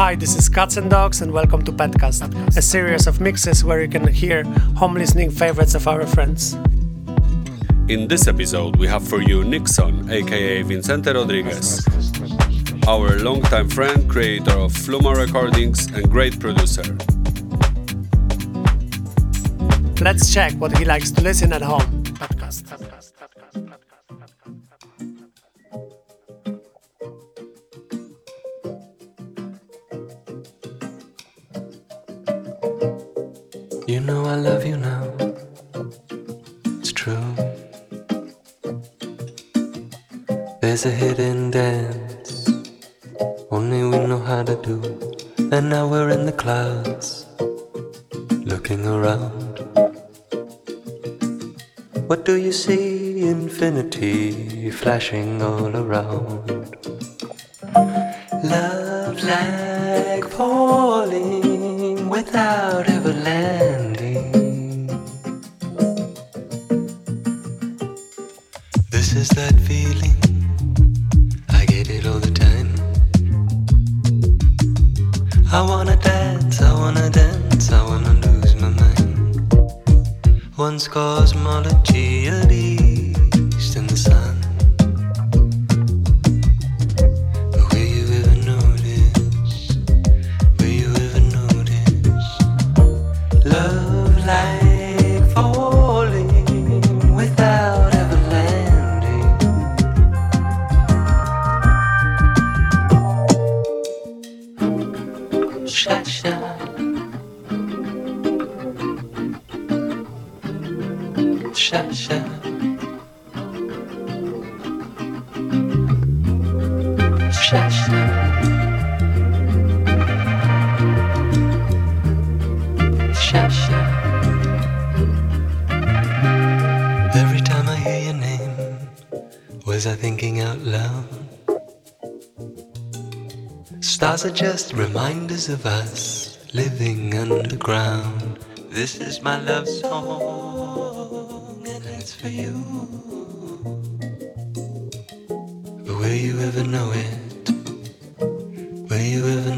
Hi, this is Catz 'n Dogz, and welcome to Petcast, a series of mixes where you can hear home listening favorites of our friends. In this episode, we have for you Nicson, aka Vincente Rodriguez, our longtime friend, creator of Fluma Recordings, and great producer. Let's check what he likes to listen at home. You know I love you now. It's true. There's a hidden dance only we know how to do. And now we're in the clouds, looking around. What do you see? Infinity flashing all around. Love like thinking out loud? Stars are just reminders of us living underground. This is my love song, and it's for you. But will you ever know it? Will you ever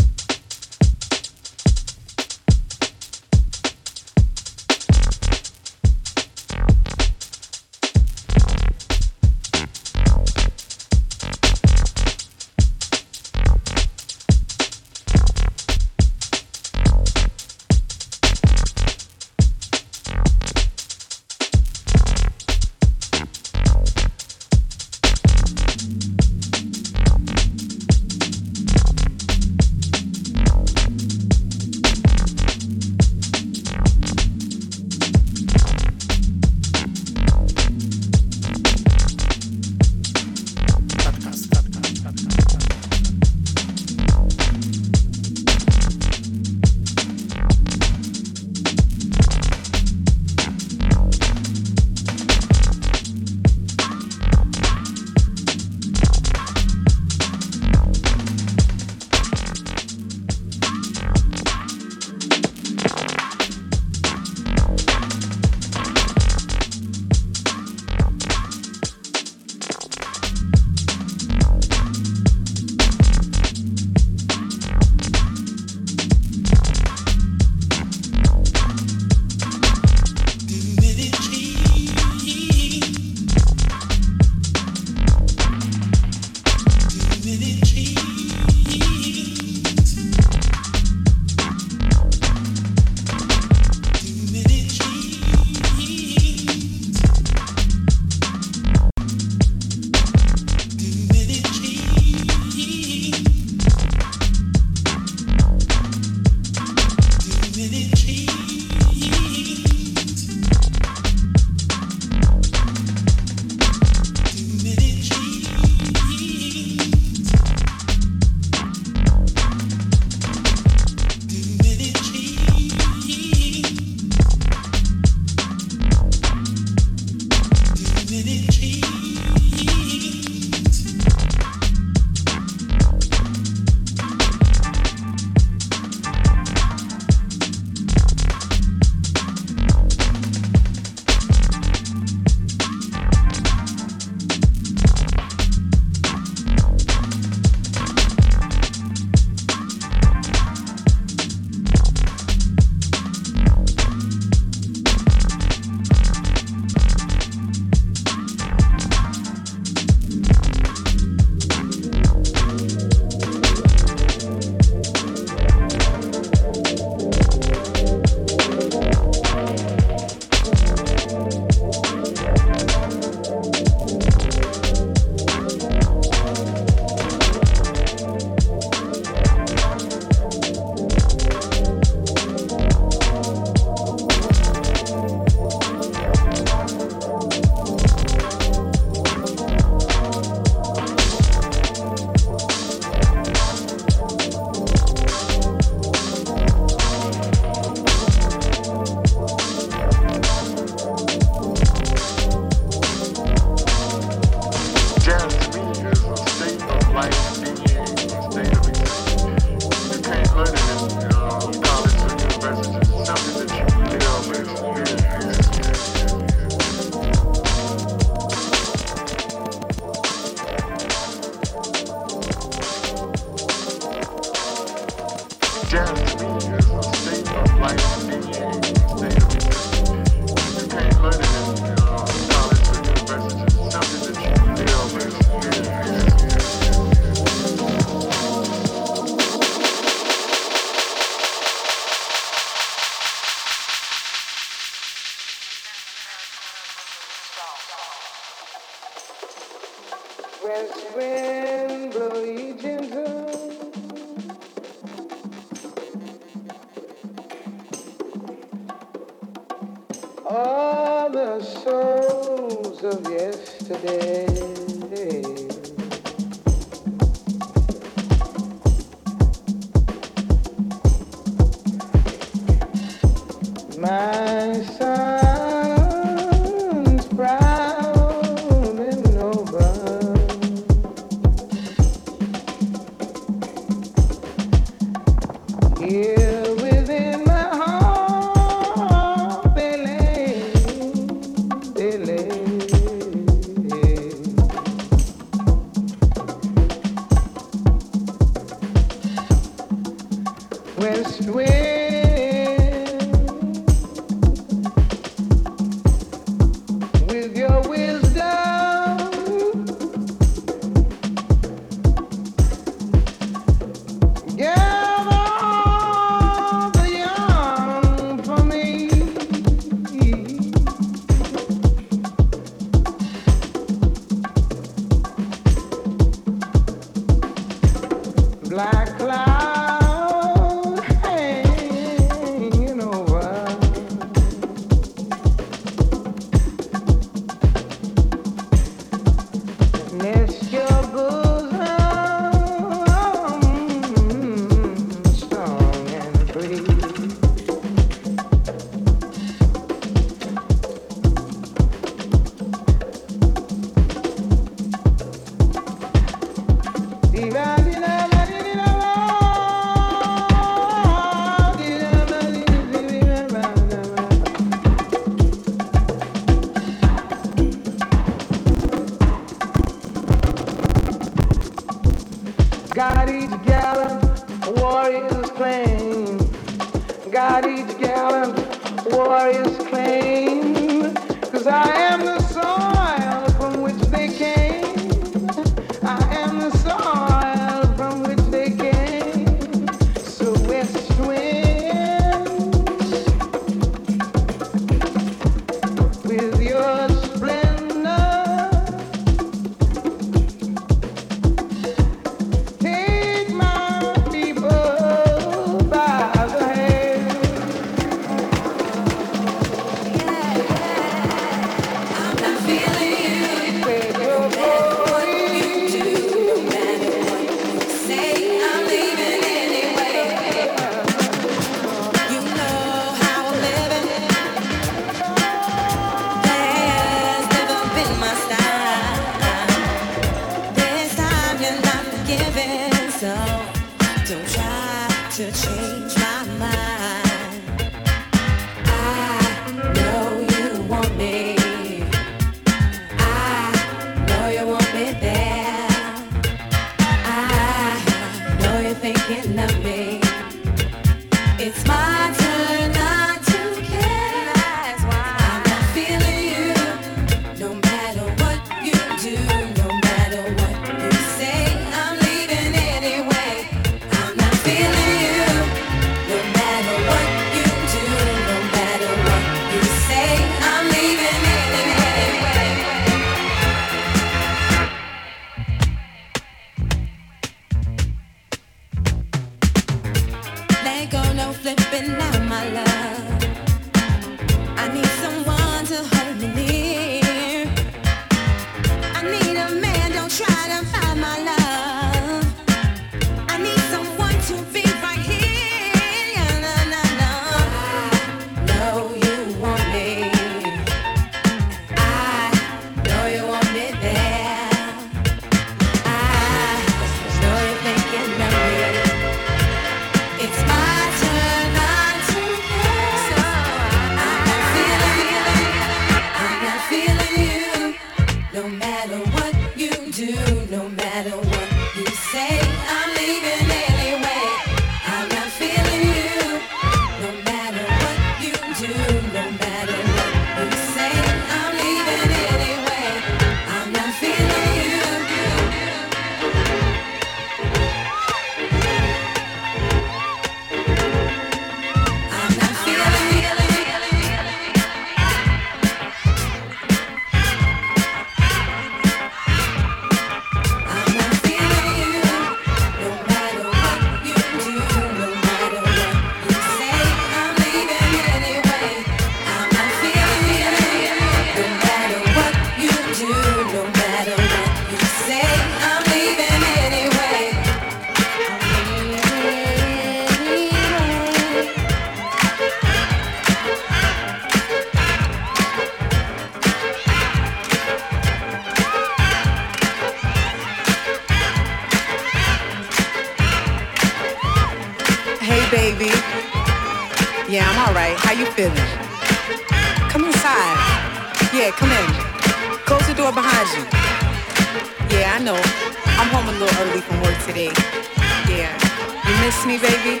baby?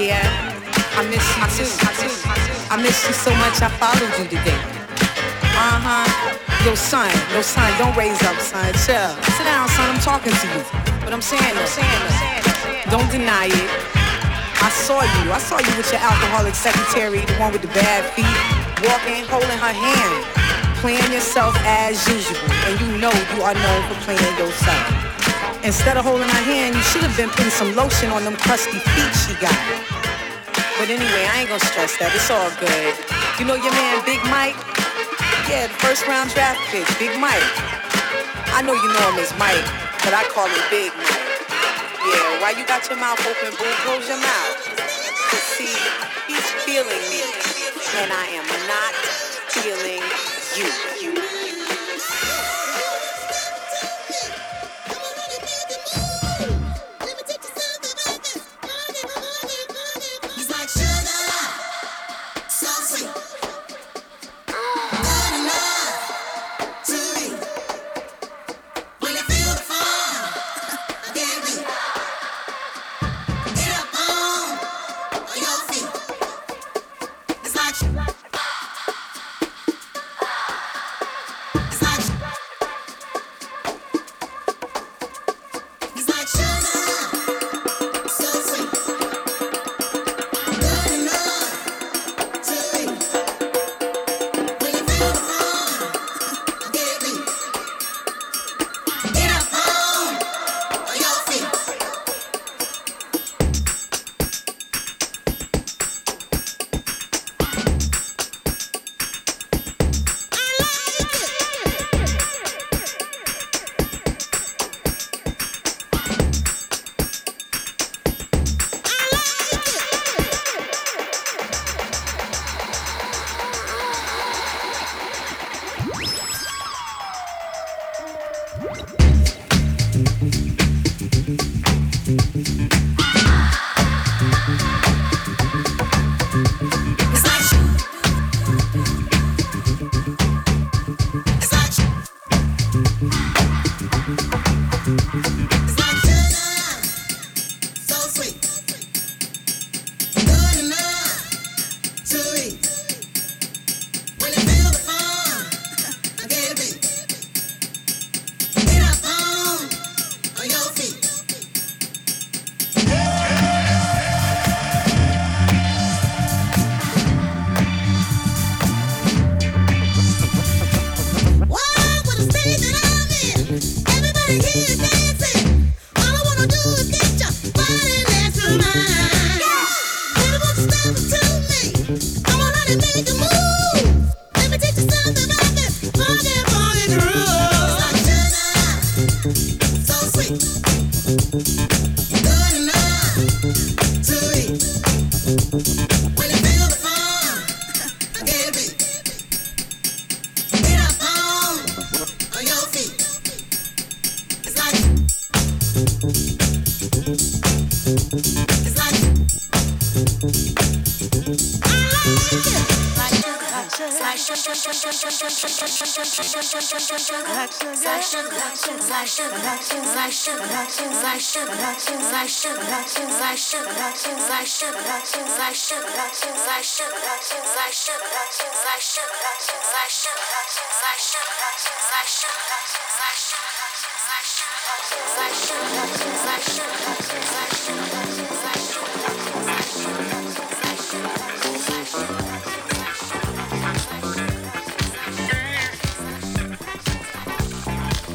Yeah. I miss you too. I miss you so much I followed you today. Uh-huh. Yo, son, yo, son, don't raise up, son. Chill. Sit down, son. I'm talking to you. But I'm saying, I'm saying, I'm saying. Don't deny it. I saw you. I saw you with your alcoholic secretary, the one with the bad feet, walking, holding her hand, playing yourself as usual. And you know you are known for playing yourself. Instead of holding her hand, you should have been putting some lotion on them crusty feet she got. But anyway, I ain't gonna stress that. It's all good. You know your man Big Mike? Yeah, the first round draft pick, Big Mike. I know you know him as Mike, but I call him Big Mike. Yeah, why you got your mouth open, boo? Close your mouth. Cause see, he's feeling me, and I am not feeling you.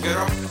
Get up,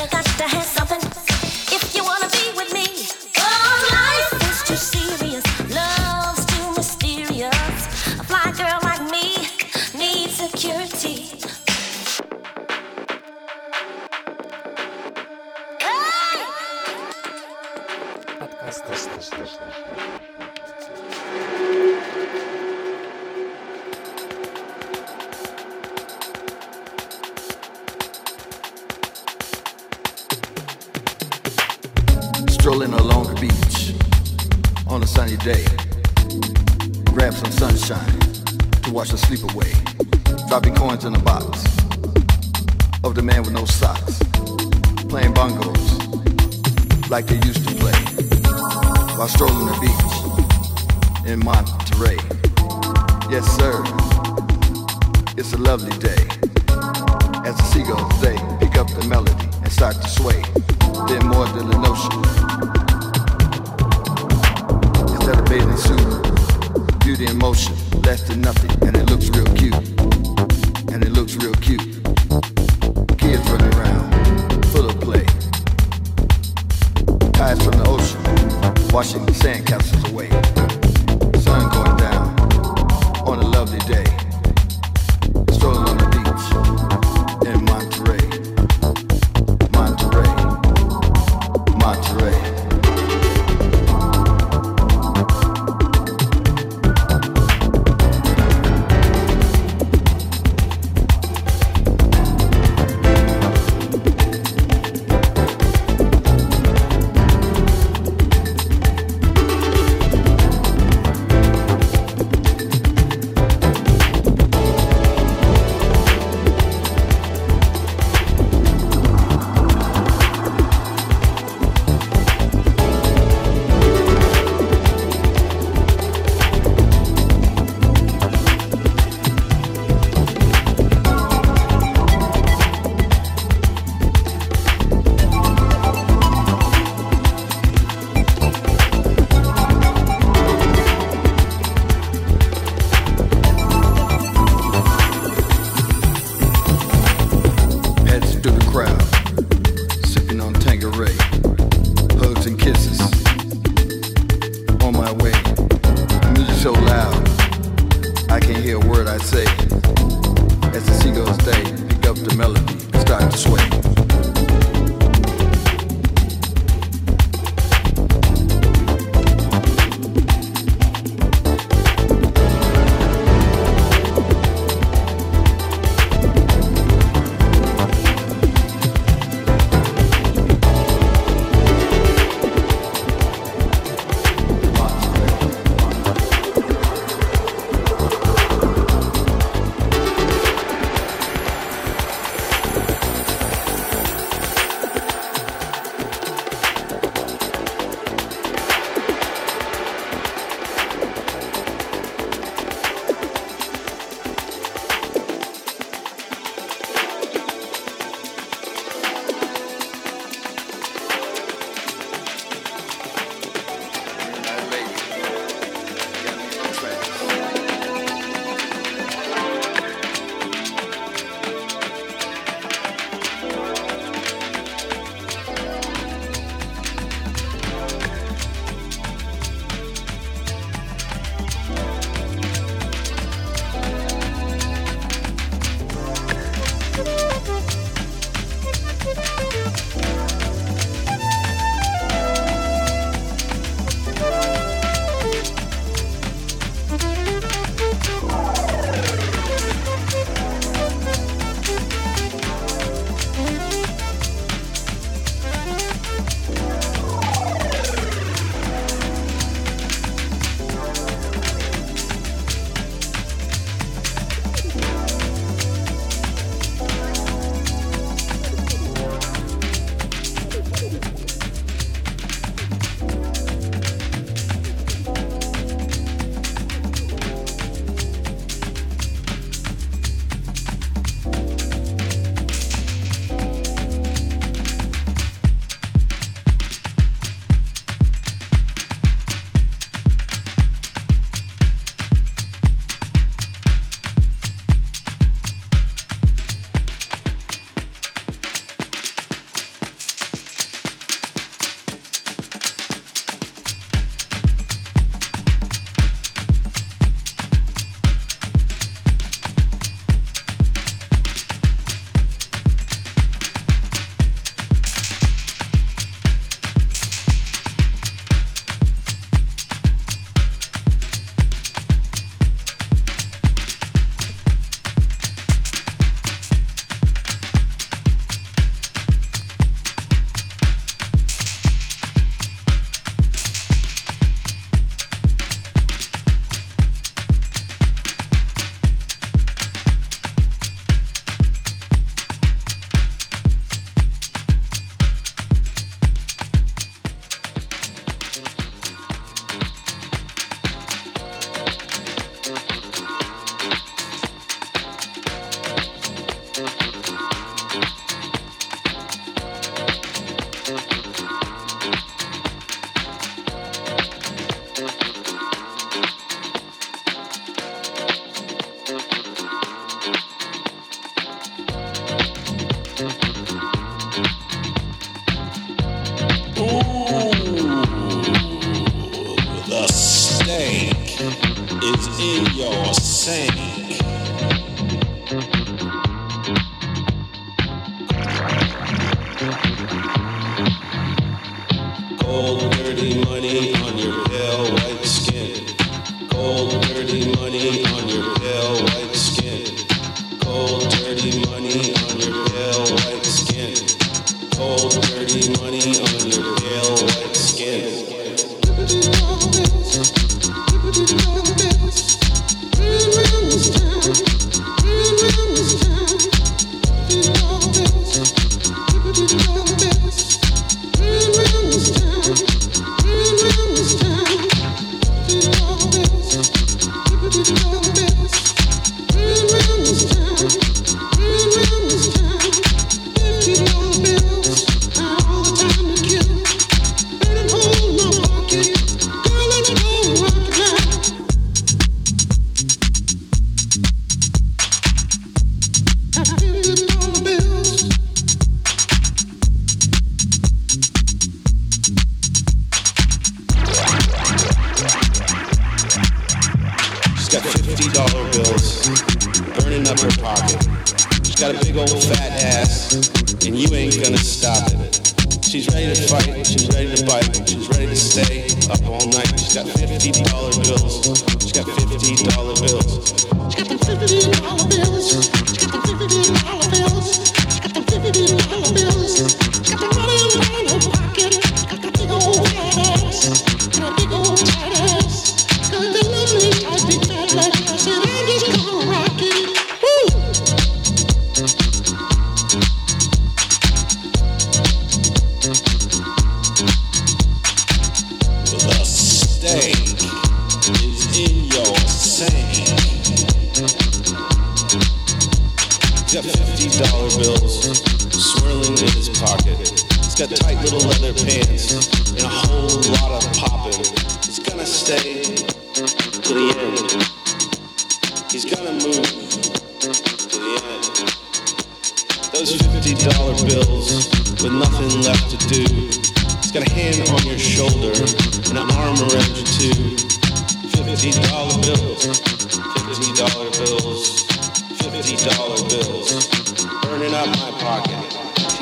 You got to have something.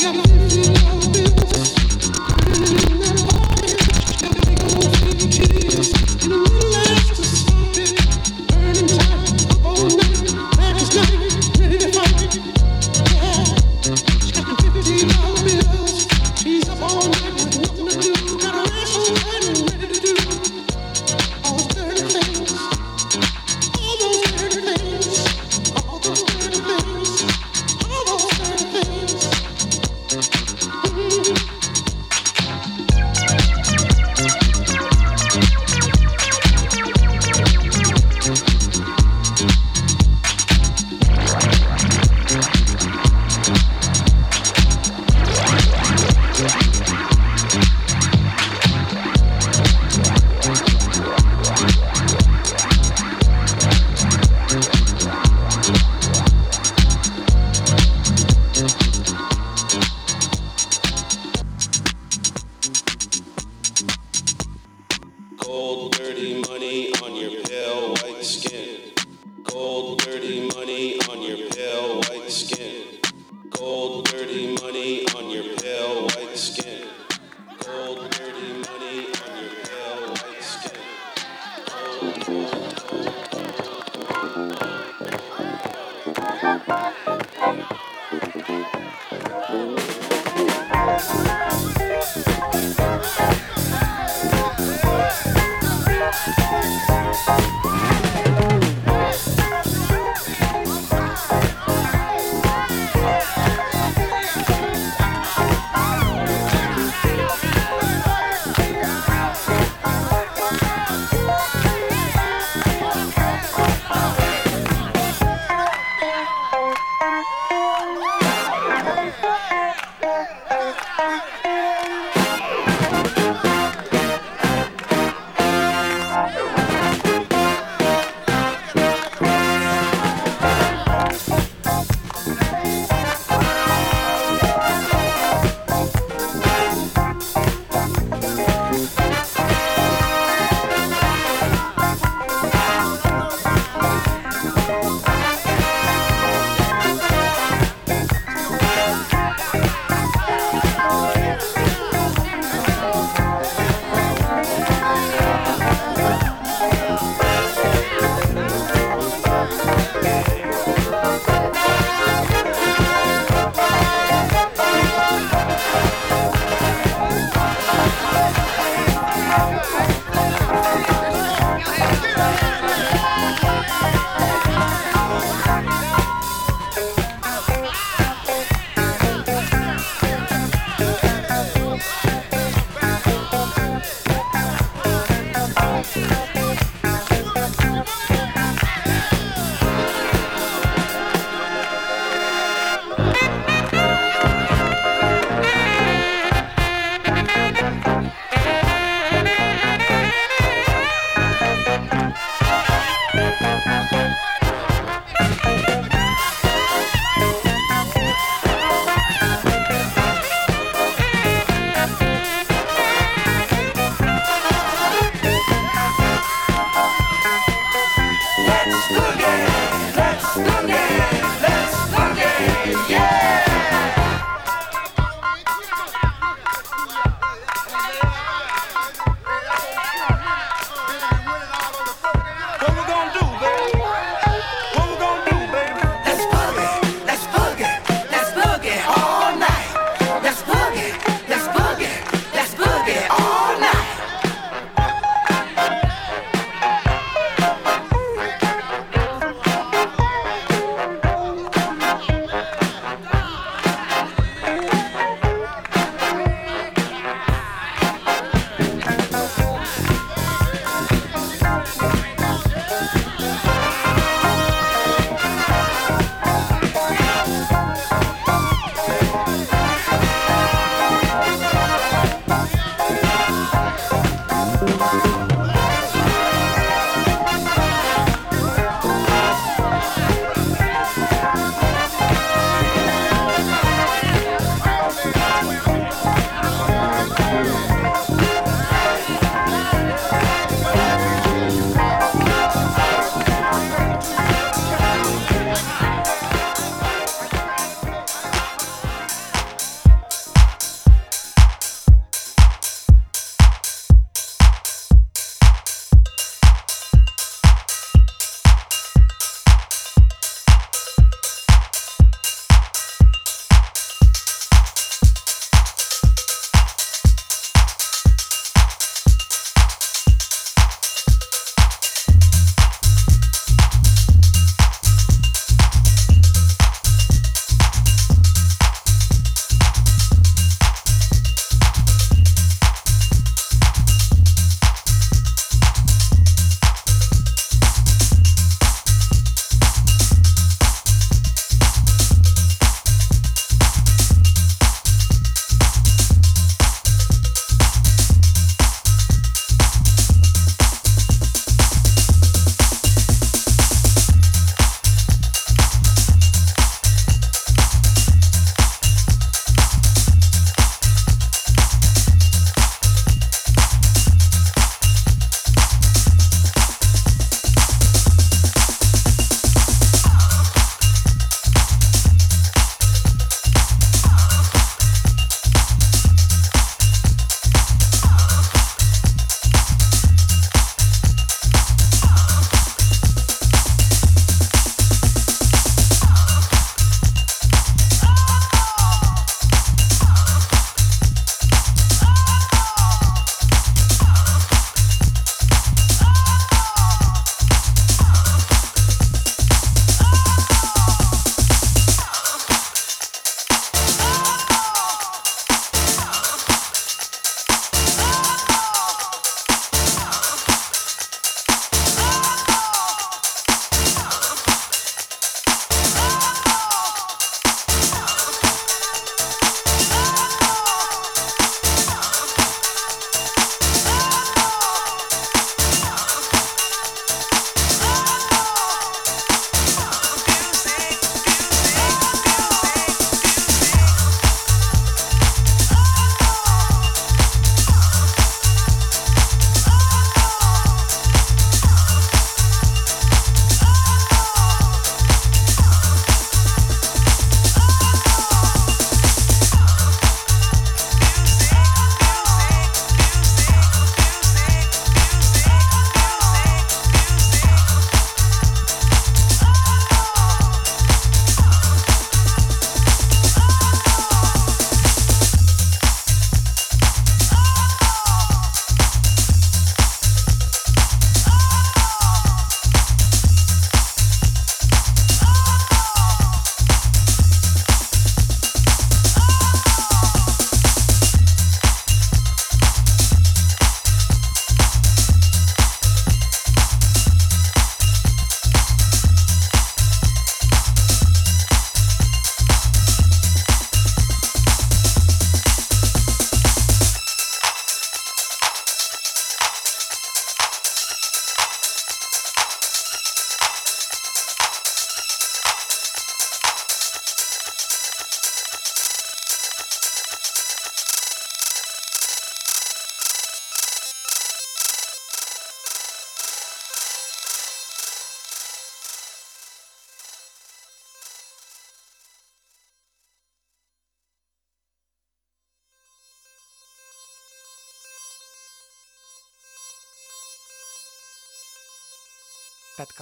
no, no, no, no.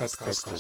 Сказка.